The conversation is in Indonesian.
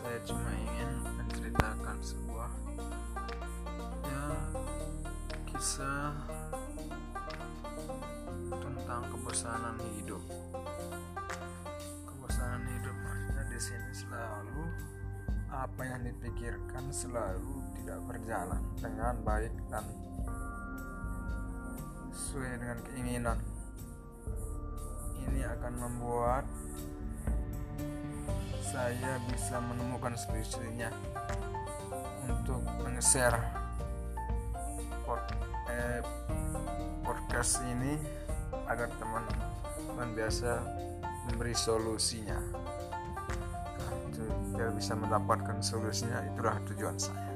saya cuma ingin menceritakan sebuah ya, kisah tentang kebosanan hidup. Kebosanan hidup maksudnya di sini selalu apa yang dipikirkan selalu tidak berjalan dengan baik dan sesuai dengan keinginan. Ini akan membuat saya bisa menemukan solusinya untuk meng-share eh, podcast ini agar teman-teman biasa memberi solusinya. Biar bisa mendapatkan solusinya itulah tujuan saya